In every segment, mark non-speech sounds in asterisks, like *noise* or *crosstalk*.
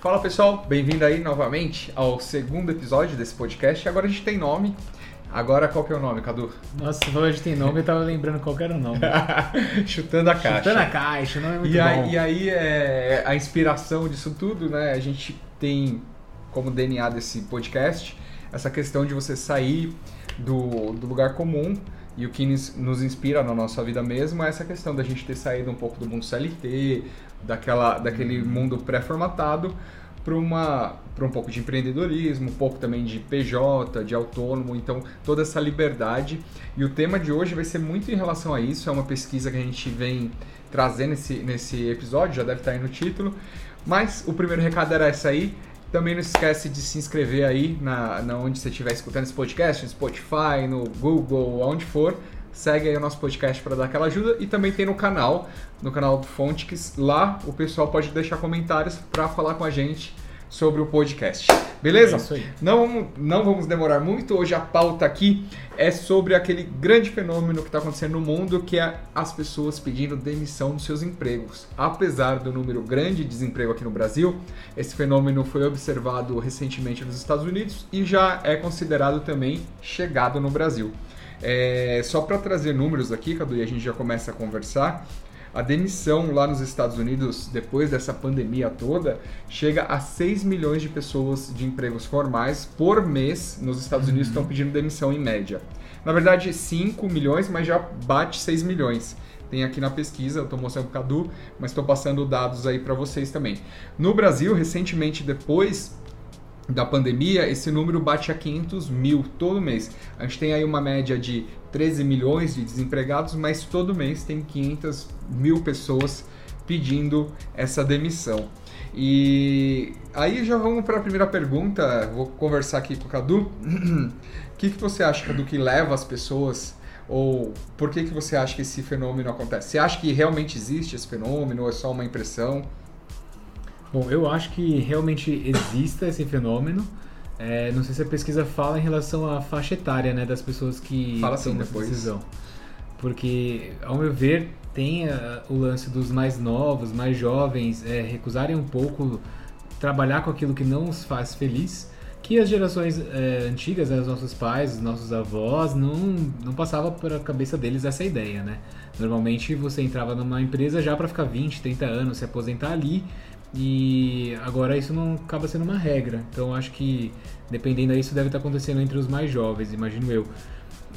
Fala pessoal, bem-vindo aí novamente ao segundo episódio desse podcast. Agora a gente tem nome. Agora qual que é o nome, Cadu? Nossa, você falou a gente tem nome, eu tava lembrando qual que era o nome. *laughs* Chutando a caixa. Chutando a caixa, o nome é muito e bom. aí, e aí é, a inspiração disso tudo, né? A gente tem como DNA desse podcast essa questão de você sair do, do lugar comum e o que nos, nos inspira na nossa vida mesmo é essa questão da gente ter saído um pouco do mundo CLT, daquela, daquele mundo pré-formatado para uma para um pouco de empreendedorismo, um pouco também de PJ, de autônomo, então toda essa liberdade. E o tema de hoje vai ser muito em relação a isso, é uma pesquisa que a gente vem trazendo nesse, nesse episódio, já deve estar aí no título. Mas o primeiro recado era essa aí. Também não esquece de se inscrever aí na, na onde você estiver escutando esse podcast, no Spotify, no Google, aonde for. Segue aí o nosso podcast para dar aquela ajuda e também tem no canal, no canal do Fontix. Lá o pessoal pode deixar comentários para falar com a gente sobre o podcast. Beleza? É isso aí. Não, não vamos demorar muito. Hoje a pauta aqui é sobre aquele grande fenômeno que está acontecendo no mundo, que é as pessoas pedindo demissão dos seus empregos. Apesar do número grande de desemprego aqui no Brasil, esse fenômeno foi observado recentemente nos Estados Unidos e já é considerado também chegado no Brasil. É, só para trazer números aqui, Cadu, e a gente já começa a conversar. A demissão lá nos Estados Unidos, depois dessa pandemia toda, chega a 6 milhões de pessoas de empregos formais por mês nos Estados Unidos estão pedindo demissão em média. Na verdade, 5 milhões, mas já bate 6 milhões. Tem aqui na pesquisa, eu estou mostrando para o Cadu, mas estou passando dados aí para vocês também. No Brasil, recentemente, depois da pandemia, esse número bate a 500 mil todo mês. A gente tem aí uma média de 13 milhões de desempregados, mas todo mês tem 500 mil pessoas pedindo essa demissão. E aí já vamos para a primeira pergunta. Vou conversar aqui com o Cadu. O *clears throat* que, que você acha, Cadu, que leva as pessoas ou por que, que você acha que esse fenômeno acontece? Você acha que realmente existe esse fenômeno ou é só uma impressão? Bom, eu acho que realmente exista esse fenômeno. É, não sei se a pesquisa fala em relação à faixa etária né, das pessoas que Fala sim tomam essa depois. decisão. Porque, ao meu ver, tem ah, o lance dos mais novos, mais jovens, é, recusarem um pouco trabalhar com aquilo que não os faz feliz, que as gerações é, antigas, né, os nossos pais, os nossos avós, não, não passava por a cabeça deles essa ideia, né? Normalmente você entrava numa empresa já para ficar 20, 30 anos, se aposentar ali, e agora isso não acaba sendo uma regra. Então acho que dependendo disso deve estar acontecendo entre os mais jovens, imagino eu.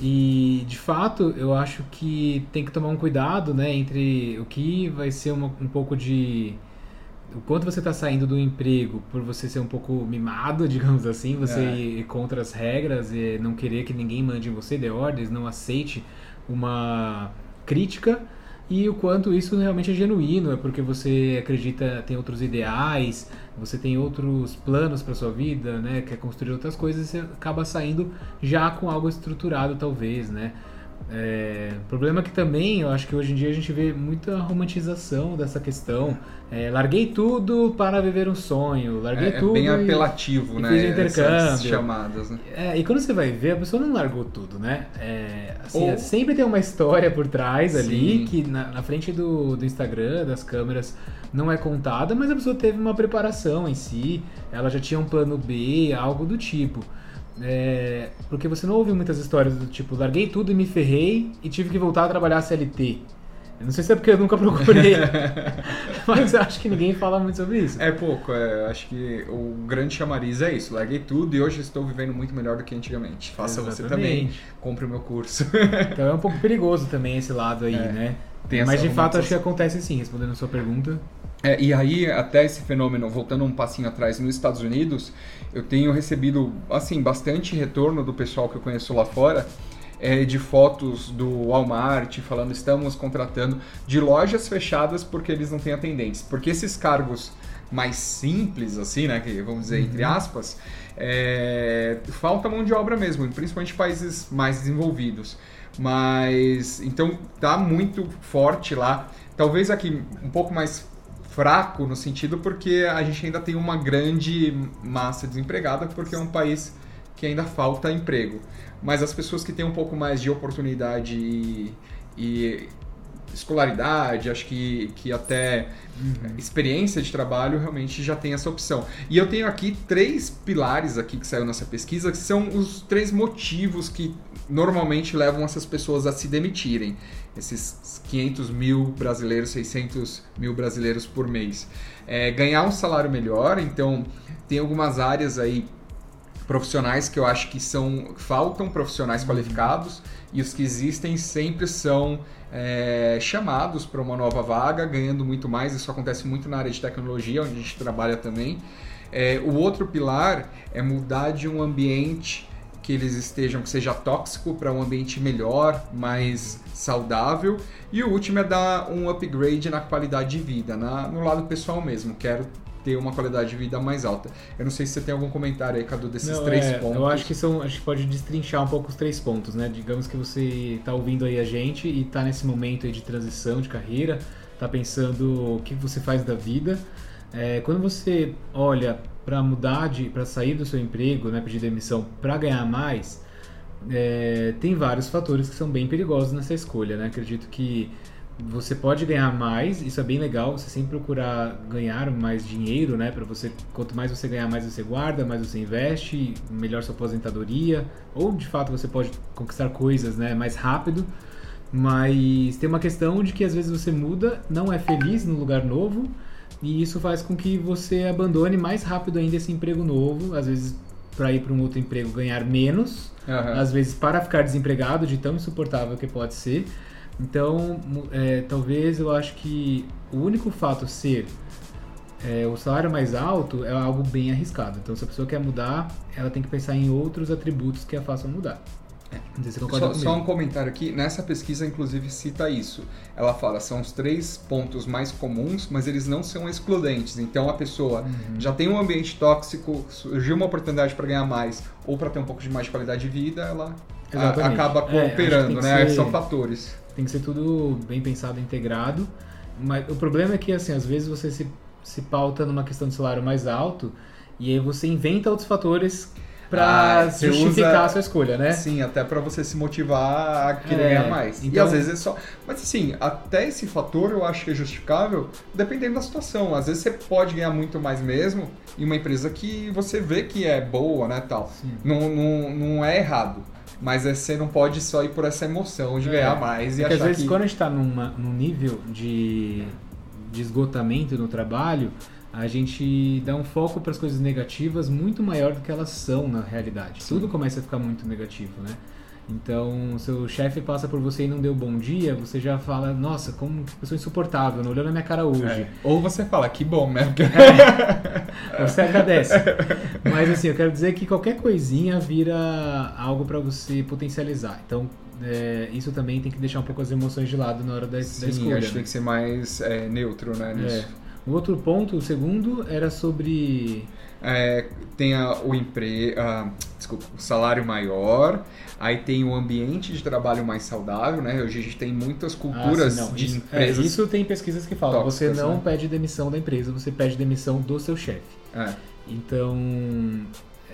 E de fato eu acho que tem que tomar um cuidado, né, entre o que vai ser uma, um pouco de o quanto você está saindo do emprego por você ser um pouco mimado, *laughs* digamos assim, você É. ir contra as regras e não querer que ninguém mande em você, dê ordens, não aceite uma crítica e o quanto isso realmente é genuíno, é porque você acredita, tem outros ideais, você tem outros planos para sua vida, né, quer construir outras coisas, você acaba saindo já com algo estruturado talvez, né? É, o problema é que também, eu acho que hoje em dia a gente vê muita romantização dessa questão. É, larguei tudo para viver um sonho, larguei É, é tudo bem e- apelativo, e né? fiz Essas intercâmbio. chamadas, né? É, e quando você vai ver, a pessoa não largou tudo, né? É, assim, Ou- Sempre tem uma história por trás ali Sim. que na, na frente do, do Instagram, das câmeras, não é contada, mas a pessoa teve uma preparação em si, ela já tinha um plano B, algo do tipo. É, porque você não ouve muitas histórias do tipo, larguei tudo e me ferrei e tive que voltar a trabalhar CLT. Eu não sei se é porque eu nunca *laughs* procurei, *laughs* mas eu acho que ninguém fala muito sobre isso. É pouco, é, acho que o grande chamariz é isso. Larguei tudo e hoje estou vivendo muito melhor do que antigamente. Faça você também, Exatamente. compre o meu curso. Então é um pouco perigoso também esse lado aí, É, né? Mas de fato acho que acontece sim, respondendo a sua pergunta. É, e aí, até esse fenômeno, voltando um passinho atrás, nos Estados Unidos, eu tenho recebido, assim, bastante retorno do pessoal que eu conheço lá fora, é, de fotos do Walmart falando estamos contratando, de lojas fechadas porque eles não têm atendentes. Porque esses cargos mais simples, assim, né, que vamos dizer, entre aspas, é, falta mão de obra mesmo, principalmente em países mais desenvolvidos. Mas, então, tá muito forte lá. Talvez aqui um pouco mais fraco no sentido porque a gente ainda tem uma grande massa desempregada porque é um país que ainda falta emprego. Mas as pessoas que têm um pouco mais de oportunidade e, e escolaridade, acho que, que até uhum. experiência de trabalho realmente já tem essa opção. E eu tenho aqui três pilares aqui que saiu nessa pesquisa, que são os três motivos que normalmente levam essas pessoas a se demitirem. Esses 500 mil brasileiros, 600 mil brasileiros por mês. É, ganhar um salário melhor, então tem algumas áreas aí profissionais que eu acho que são faltam profissionais uhum. qualificados e os que existem sempre são é, chamados para uma nova vaga, ganhando muito mais. Isso acontece muito na área de tecnologia, onde a gente trabalha também. É, o outro pilar é mudar de um ambiente que eles estejam, que seja tóxico, para um ambiente melhor, mais saudável. E o último é dar um upgrade na qualidade de vida, na, no lado pessoal mesmo. Quero ter uma qualidade de vida mais alta. Eu não sei se você tem algum comentário aí, Cadu, desses não, três é, pontos. Eu acho que são, acho que pode destrinchar um pouco os três pontos, né? Digamos que você está ouvindo aí a gente e está nesse momento aí de transição de carreira, está pensando o que você faz da vida. É, quando você olha para mudar de, para sair do seu emprego, né, pedir demissão, para ganhar mais, é, tem vários fatores que são bem perigosos nessa escolha, né? Acredito que você pode ganhar mais, isso é bem legal, você sempre procurar ganhar mais dinheiro, né, para você, quanto mais você ganhar, mais você guarda, mais você investe, melhor sua aposentadoria, ou de fato você pode conquistar coisas, né, mais rápido. Mas tem uma questão de que às vezes você muda, não é feliz no lugar novo, e isso faz com que você abandone mais rápido ainda esse emprego novo, às vezes para ir para um outro emprego ganhar menos, uhum. às vezes para ficar desempregado de tão insuportável que pode ser. Então, é, talvez eu acho que o único fato ser é, o salário mais alto é algo bem arriscado. Então, se a pessoa quer mudar, ela tem que pensar em outros atributos que a façam mudar. Não sei se só, só, um comentário aqui, nessa pesquisa inclusive cita isso. Ela fala, são os três pontos mais comuns, mas eles não são excludentes. Então a pessoa uhum. já tem um ambiente tóxico, surgiu uma oportunidade para ganhar mais ou para ter um pouco de mais de qualidade de vida, ela a, acaba é, cooperando, é, né? Ser... São fatores. Tem que ser tudo bem pensado, integrado. Mas o problema é que, assim, às vezes você se, se pauta numa questão de salário mais alto e aí você inventa outros fatores para ah, justificar usa, a sua escolha, né? Sim, até para você se motivar a querer é, ganhar mais. Então... E às vezes é só. Mas assim, até esse fator eu acho que é justificável dependendo da situação. Às vezes você pode ganhar muito mais mesmo em uma empresa que você vê que é boa, né? Tal. Não, não, não é errado. Mas é, você não pode só ir por essa emoção de é. ganhar mais e Porque achar às vezes que... quando a gente está num nível de, de esgotamento no trabalho, a gente dá um foco para as coisas negativas muito maior do que elas são na realidade. Sim. Tudo começa a ficar muito negativo, né? Então, seu chefe passa por você e não deu bom dia, você já fala, nossa, como que pessoa insuportável, não olhou na minha cara hoje. É. Ou você fala, que bom, né? É. *laughs* Você agradece. Mas assim, eu quero dizer que qualquer coisinha vira algo para você potencializar. Então, é, isso também tem que deixar um pouco as emoções de lado na hora da, Sim, da escolha. acho que tem que ser mais é, neutro, né? Nisso. É. O outro ponto, o segundo, era sobre. É, tem a, o emprego. Desculpa, o salário maior. Aí tem o ambiente de trabalho mais saudável, né? Hoje a gente tem muitas culturas ah, sim, de isso, empresas. É, isso tem pesquisas que falam. Tóxicas, você não né? pede demissão da empresa, você pede demissão do seu chefe. É. Então,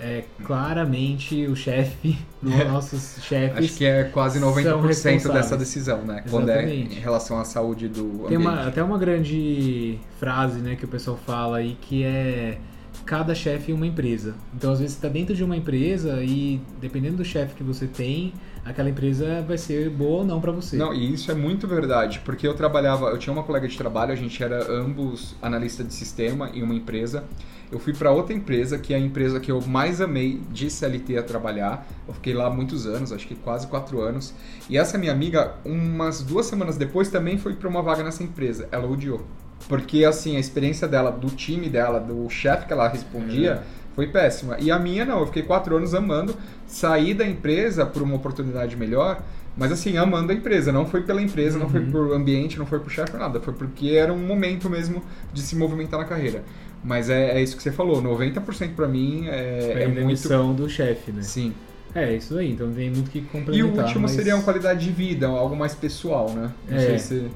é claramente o chefe, *laughs* nossos chefes. Acho que é quase 90% dessa decisão, né? Exatamente. Quando é em relação à saúde do Tem uma, até uma grande frase né, que o pessoal fala aí que é cada chefe uma empresa. Então, às vezes, você está dentro de uma empresa e, dependendo do chefe que você tem, aquela empresa vai ser boa ou não para você. Não, e isso é muito verdade, porque eu trabalhava, eu tinha uma colega de trabalho, a gente era ambos analista de sistema em uma empresa eu fui para outra empresa, que é a empresa que eu mais amei de CLT a trabalhar. Eu fiquei lá muitos anos, acho que quase quatro anos. E essa minha amiga, umas duas semanas depois, também foi para uma vaga nessa empresa. Ela odiou. Porque, assim, a experiência dela, do time dela, do chefe que ela respondia, é. foi péssima. E a minha, não. Eu fiquei quatro anos amando. Saí da empresa por uma oportunidade melhor. Mas assim, amando a empresa, não foi pela empresa, uhum. não foi uhum. por ambiente, não foi por chefe, nada. Foi porque era um momento mesmo de se movimentar na carreira. Mas é, é isso que você falou, 90% para mim é, é, é demissão muito... do chefe, né? Sim. É, isso aí, então tem muito que complementar. E o último mas... seria uma qualidade de vida, algo mais pessoal, né? Não é. sei se...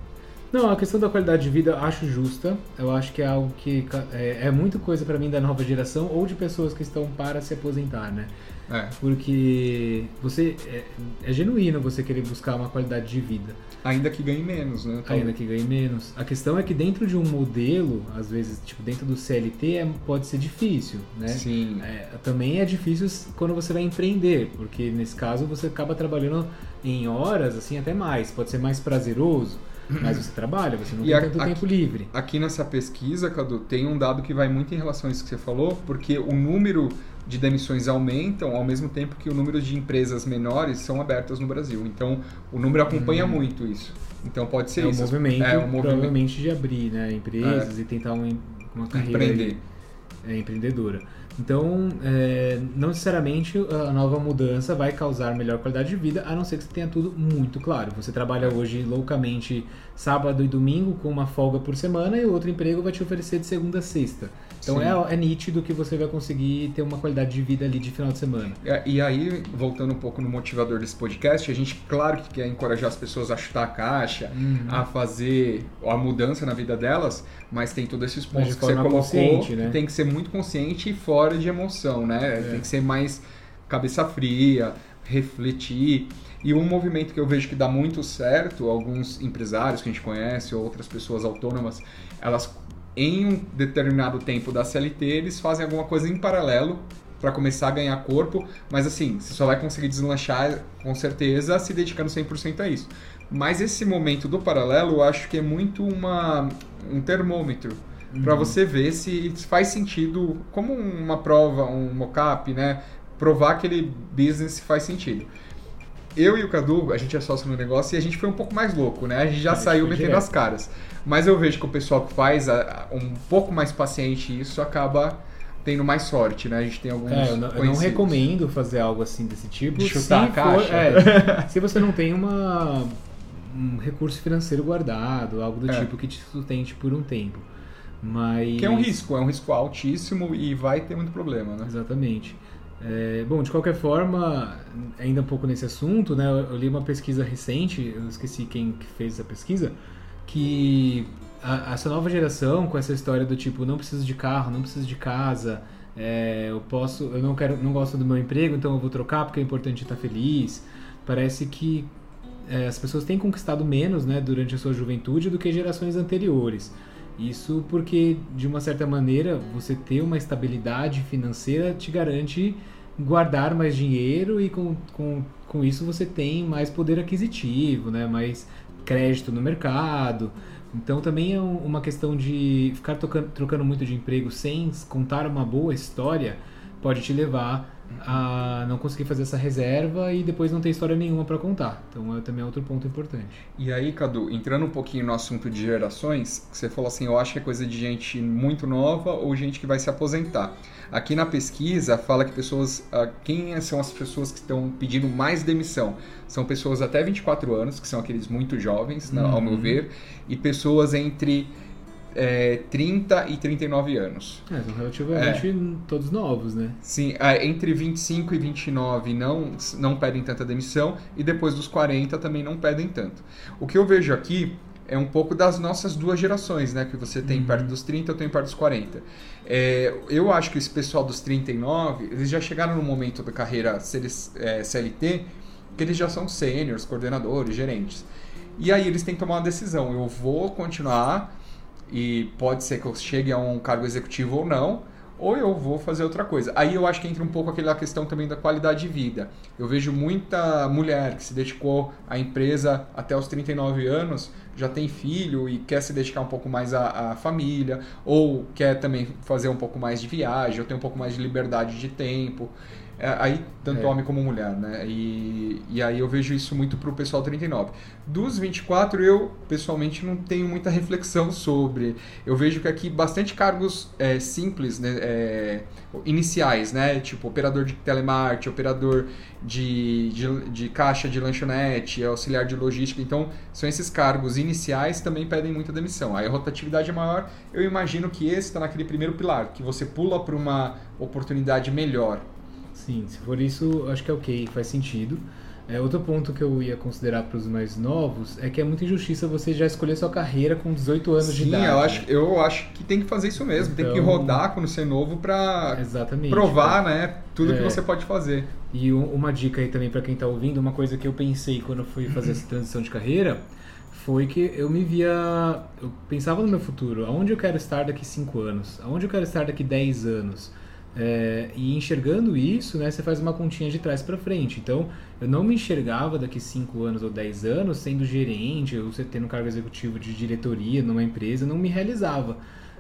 Não, a questão da qualidade de vida eu acho justa. Eu acho que é algo que é, é muito coisa para mim da nova geração ou de pessoas que estão para se aposentar, né? É. Porque você é, é genuíno você querer buscar uma qualidade de vida. Ainda que ganhe menos, né? Ainda que ganhe menos. A questão é que dentro de um modelo, às vezes, tipo, dentro do CLT é, pode ser difícil, né? Sim. É, também é difícil quando você vai empreender, porque nesse caso você acaba trabalhando em horas, assim, até mais. Pode ser mais prazeroso, mas você trabalha, você não E tem a- tanto aqui- tempo livre. Aqui nessa pesquisa, Cadu, tem um dado que vai muito em relação a isso que você falou, porque o número de demissões aumentam ao mesmo tempo que o número de empresas menores são abertas no Brasil. Então, o número acompanha muito isso. Então, pode ser é um isso. movimento, é um movimento provavelmente, de abrir né, empresas e tentar um- uma carreira empreender. é, empreendedora. Então, é, não necessariamente a nova mudança vai causar melhor qualidade de vida, a não ser que você tenha tudo muito claro. Você trabalha hoje loucamente sábado e domingo com uma folga por semana e o outro emprego vai te oferecer de segunda a sexta. Então Sim. é, é nítido que você vai conseguir ter uma qualidade de vida ali de final de semana. É, E aí, voltando um pouco no motivador desse podcast, a gente, claro que quer encorajar as pessoas a chutar a caixa, Uhum. a fazer a mudança na vida delas, mas tem todos esses pontos que você colocou, né? que tem que ser muito consciente e fora de emoção, né? Tem que ser mais cabeça fria, refletir. E um movimento que eu vejo que dá muito certo, alguns empresários que a gente conhece, ou outras pessoas autônomas, elas em um determinado tempo da CLT, eles fazem alguma coisa em paralelo para começar a ganhar corpo, mas assim, você só vai conseguir deslanchar com certeza se dedicando 100% a isso. Mas esse momento do paralelo, eu acho que é muito uma, um termômetro para você ver se faz sentido, como uma prova, um mock-up, né? Provar aquele business faz sentido. Eu e o Cadu, a gente é sócio no negócio e a gente foi um pouco mais louco, né? A gente já A gente saiu metendo direto. as caras. Mas eu vejo que o pessoal que faz a- a- um pouco mais paciente isso acaba tendo mais sorte, né? A gente tem alguns É, eu não, eu não recomendo fazer algo assim desse tipo. De chutar se a caixa. For, é, *laughs* se você não tem uma, um recurso financeiro guardado, algo do É. tipo que te sustente por um tempo. Mas... Que é um risco, é um risco altíssimo e vai ter muito problema, né? Exatamente. É, bom, de qualquer forma, ainda um pouco nesse assunto, né, eu, li uma pesquisa recente, eu esqueci quem que fez essa pesquisa, que a- essa nova geração, com essa história do tipo, não preciso de carro, não preciso de casa, é, eu posso, eu não quero, não gosto do meu emprego, então eu vou trocar porque é importante estar feliz. Parece que é, as pessoas têm conquistado menos, né, durante a sua juventude do que gerações anteriores. Isso porque, de uma certa maneira, você ter uma estabilidade financeira te garante guardar mais dinheiro e com, com, com isso você tem mais poder aquisitivo, né? mais crédito no mercado. Então também é um- uma questão de ficar tocando- trocando muito de emprego sem contar uma boa história pode te levar a não conseguir fazer essa reserva e depois não ter história nenhuma para contar. Então é também outro ponto importante. E aí, Cadu, entrando um pouquinho no assunto de gerações, você falou assim, eu acho que é coisa de gente muito nova ou gente que vai se aposentar. Aqui na pesquisa fala que pessoas, ah, quem são as pessoas que estão pedindo mais demissão? São pessoas até 24 anos, que são aqueles muito jovens, né, ao meu Uhum. ver, e pessoas entre eh, 30 e 39 anos. É, são relativamente todos novos, né? Sim, ah, entre 25 e 29 não, não pedem tanta demissão e depois dos 40 também não pedem tanto. O que eu vejo aqui é um pouco das nossas duas gerações, né? Que você tem Uhum. perto dos 30, eu tenho perto dos 40. É, eu acho que esse pessoal dos 39, eles já chegaram no momento da carreira CL- é, CLT que eles já são sêniores, coordenadores, gerentes. E aí eles têm que tomar uma decisão. Eu vou continuar e pode ser que eu chegue a um cargo executivo ou não, ou eu vou fazer outra coisa. Aí eu acho que entra um pouco aquela questão também da qualidade de vida. Eu vejo muita mulher que se dedicou à empresa até os 39 anos, já tem filho e quer se dedicar um pouco mais à, à família, ou quer também fazer um pouco mais de viagem, ou ter um pouco mais de liberdade de tempo. É, aí, tanto É. homem como mulher, né? E, e aí eu vejo isso muito pro pessoal 39. Dos 24, eu pessoalmente não tenho muita reflexão sobre. Eu vejo que aqui bastante cargos é, simples, né? é, iniciais, né? Tipo operador de telemarketing, operador de, de, de caixa de lanchonete, auxiliar de logística. Então, são esses cargos iniciais que também pedem muita demissão. Aí a rotatividade é maior. Eu imagino que esse está naquele primeiro pilar, que você pula para uma oportunidade melhor. Sim, se for isso, acho que é ok, faz sentido. É, outro ponto que eu ia considerar para os mais novos é que é muita injustiça você já escolher sua carreira com 18 anos Sim, de idade. eu acho, eu acho que tem que fazer isso mesmo. tem que Então- rodar quando você é novo para provar né, tudo que É. você pode fazer. E um- uma dica aí também para quem tá ouvindo, uma coisa que eu pensei quando eu fui fazer essa transição de carreira foi que eu me via, eu pensava no meu futuro, aonde eu quero estar daqui 5 anos, aonde eu quero estar daqui 10 anos. É, e enxergando isso, né, você faz uma continha de trás para frente. Então, eu não me enxergava daqui 5 anos ou 10 anos sendo gerente ou você tendo um cargo executivo de diretoria numa empresa, não me realizava.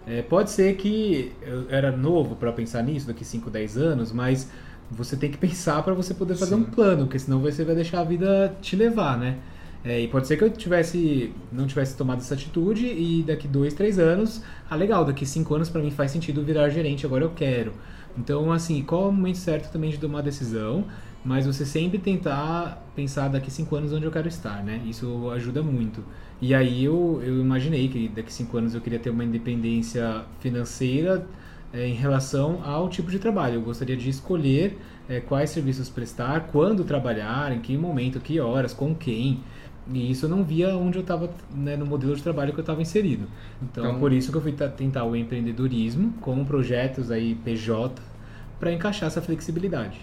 É, pode ser que eu era novo para pensar nisso daqui 5, 10 anos, mas você tem que *laughs* pensar para você poder fazer Sim. um plano, porque senão você vai deixar a vida te levar, né? É, e pode ser que eu tivesse não tivesse tomado essa atitude e daqui dois, três anos, ah legal, daqui cinco anos para mim faz sentido virar gerente, agora eu quero. Então assim, qual é o momento certo também de tomar a decisão? Mas você sempre tentar pensar daqui cinco anos onde eu quero estar, né? Isso ajuda muito. E aí eu, eu imaginei que daqui cinco anos eu queria ter uma independência financeira é, em relação ao tipo de trabalho. Eu gostaria de escolher é, quais serviços prestar, quando trabalhar, em que momento, que horas, com quem. E isso eu não via onde eu estava né, no modelo de trabalho que eu estava inserido. Então, Então- por isso que eu fui ta- tentar o empreendedorismo com projetos aí PJ para encaixar essa flexibilidade.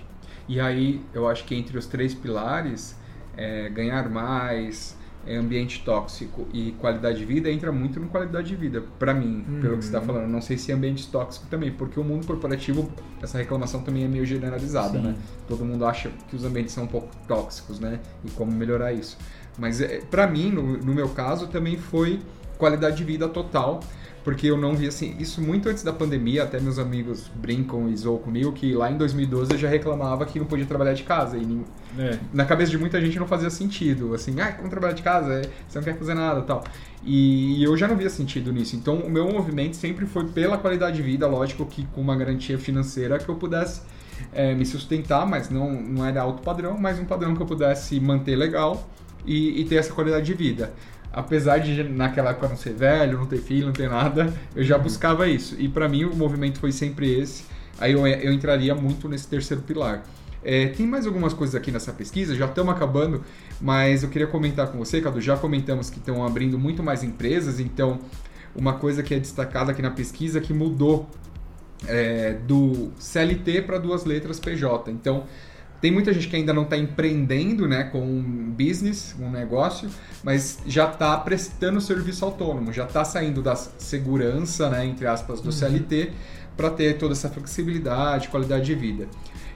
E aí, eu acho que entre os três pilares, é, ganhar mais, é, ambiente tóxico e qualidade de vida, entra muito no qualidade de vida, pra mim, pelo que você está Uhum. falando. Não sei se ambiente tóxico também, porque o mundo corporativo, essa reclamação também é meio generalizada, Sim. né? Todo mundo acha que os ambientes são um pouco tóxicos, né? E como melhorar isso. Mas, é, pra mim, no, no meu caso, também foi qualidade de vida total, porque eu não vi assim, isso muito antes da pandemia, até meus amigos brincam e zoam comigo que lá em 2012 eu já reclamava que não podia trabalhar de casa e É. na cabeça de muita gente não fazia sentido, assim, ah, como trabalhar de casa, É, você não quer fazer nada, tal. E eu já não via sentido nisso. Então, o meu movimento sempre foi pela qualidade de vida, lógico que com uma garantia financeira que eu pudesse é, me sustentar, mas não, não era alto padrão, mas um padrão que eu pudesse manter legal e, e ter essa qualidade de vida. Apesar de naquela época não ser velho, não ter filho, não ter nada, eu já buscava isso. E para mim o movimento foi sempre esse. Aí eu, eu entraria muito nesse terceiro pilar. É, tem mais algumas coisas aqui nessa pesquisa, já estamos acabando, mas eu queria comentar com você, Cadu. Já comentamos que estão abrindo muito mais empresas, então uma coisa que é destacada aqui na pesquisa é que mudou é, do CLT para duas letras PJ. Então, tem muita gente que ainda não está empreendendo né, com um business, um negócio, mas já está prestando serviço autônomo, já está saindo da segurança, né, entre aspas, do CLT para ter toda essa flexibilidade, qualidade de vida.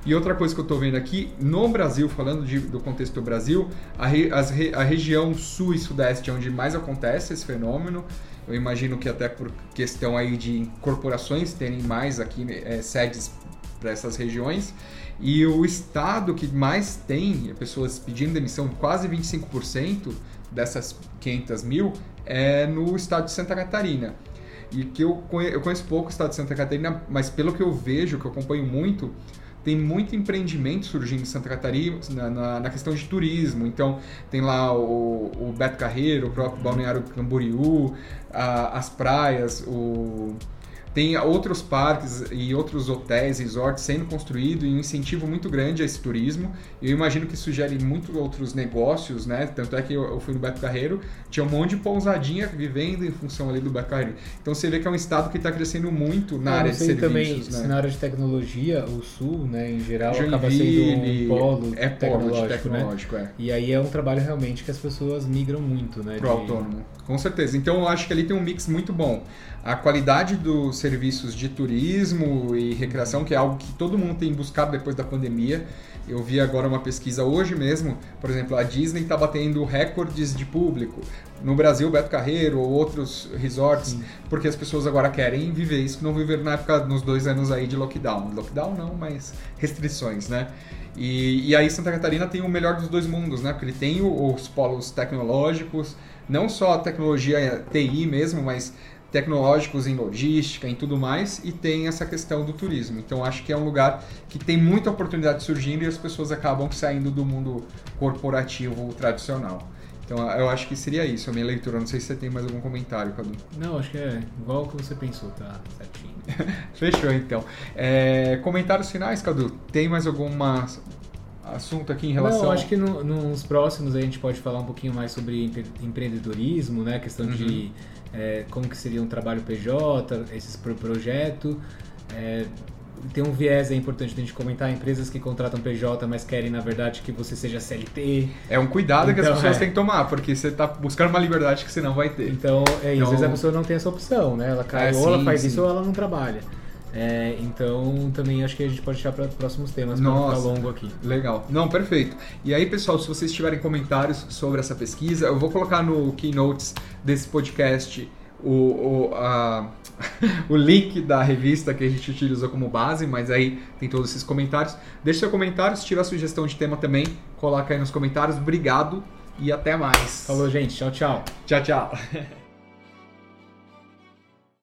E outra coisa que eu estou vendo aqui, no Brasil, falando de- do contexto do Brasil, a, re- re- a região sul e sudeste é onde mais acontece esse fenômeno. Eu imagino que até por questão aí de corporações terem mais aqui eh, sedes para essas regiões. E o estado que mais tem pessoas pedindo demissão, quase 25% dessas 500 mil, é no estado de Santa Catarina. E que eu conhe- eu conheço pouco o estado de Santa Catarina, mas pelo que eu vejo, que eu acompanho muito, tem muito empreendimento surgindo em Santa Catarina na, na- na questão de turismo. Então, tem lá o, o Beto Carreiro, o próprio Balneário Camboriú, a- as praias, o... Tem outros parques e outros hotéis, resorts sendo construídos e um incentivo muito grande a esse turismo. Eu imagino que isso gere muitos outros negócios, né? Tanto é que eu fui no Beto Carreiro, tinha um monte de pousadinha vivendo em função ali do Beto Carreiro. Então você vê que é um estado que está crescendo muito na Eu área não de serviços, também né? se na área de tecnologia, o Sul, né, em geral, acaba Joinville, sendo um polo é polo de tecnológico, né? tecnológico, é. E aí é um trabalho realmente que as pessoas migram muito, né? Pro de- autônomo, com certeza. Então eu acho que ali tem um mix muito bom. A qualidade dos serviços de turismo e recreação, que é algo que todo mundo tem buscado depois da pandemia. Eu vi agora uma pesquisa hoje mesmo, por exemplo, a Disney está batendo recordes de público. No Brasil, Beto Carreiro ou outros resorts, Sim. porque as pessoas agora querem viver isso que não viveram na época, nos dois anos aí de lockdown. Lockdown não, mas restrições, né? E, e aí Santa Catarina tem o melhor dos dois mundos, né? Porque ele tem os polos tecnológicos, não só a tecnologia TI mesmo, mas tecnológicos em logística, em tudo mais, e tem essa questão do turismo. Então acho que é um lugar que tem muita oportunidade surgindo e as pessoas acabam saindo do mundo corporativo tradicional. Então eu acho que seria isso a minha leitura. Não sei se você tem mais algum comentário, Cadu. Não, acho que é igual o que você pensou, tá certinho. *laughs* Fechou então. É, comentários finais, Cadu. Tem mais alguma assunto aqui em relação. Não, acho que no, nos próximos a gente pode falar um pouquinho mais sobre empreendedorismo, né? A questão uhum. de é, como que seria um trabalho PJ, esses pro projeto. É, tem um viés é importante a gente comentar, empresas que contratam PJ, mas querem, na verdade, que você seja CLT. É um cuidado então, que as então, pessoas é. têm que tomar, porque você está buscando uma liberdade que você não vai ter. Então, é, então... às vezes a pessoa não tem essa opção, né? Ela cai, é, ou sim, ela faz sim. isso ou ela não trabalha. É, então, também acho que a gente pode deixar para próximos temas, para ficar longo aqui. Legal. Não, perfeito. E aí, pessoal, se vocês tiverem comentários sobre essa pesquisa, eu vou colocar no keynotes desse podcast o, o, a, *laughs* o link da revista que a gente utilizou como base, mas aí tem todos esses comentários. Deixe seu comentário, se tiver sugestão de tema também, coloca aí nos comentários. Obrigado e até mais. Falou, gente. Tchau, tchau. Tchau, tchau. *laughs*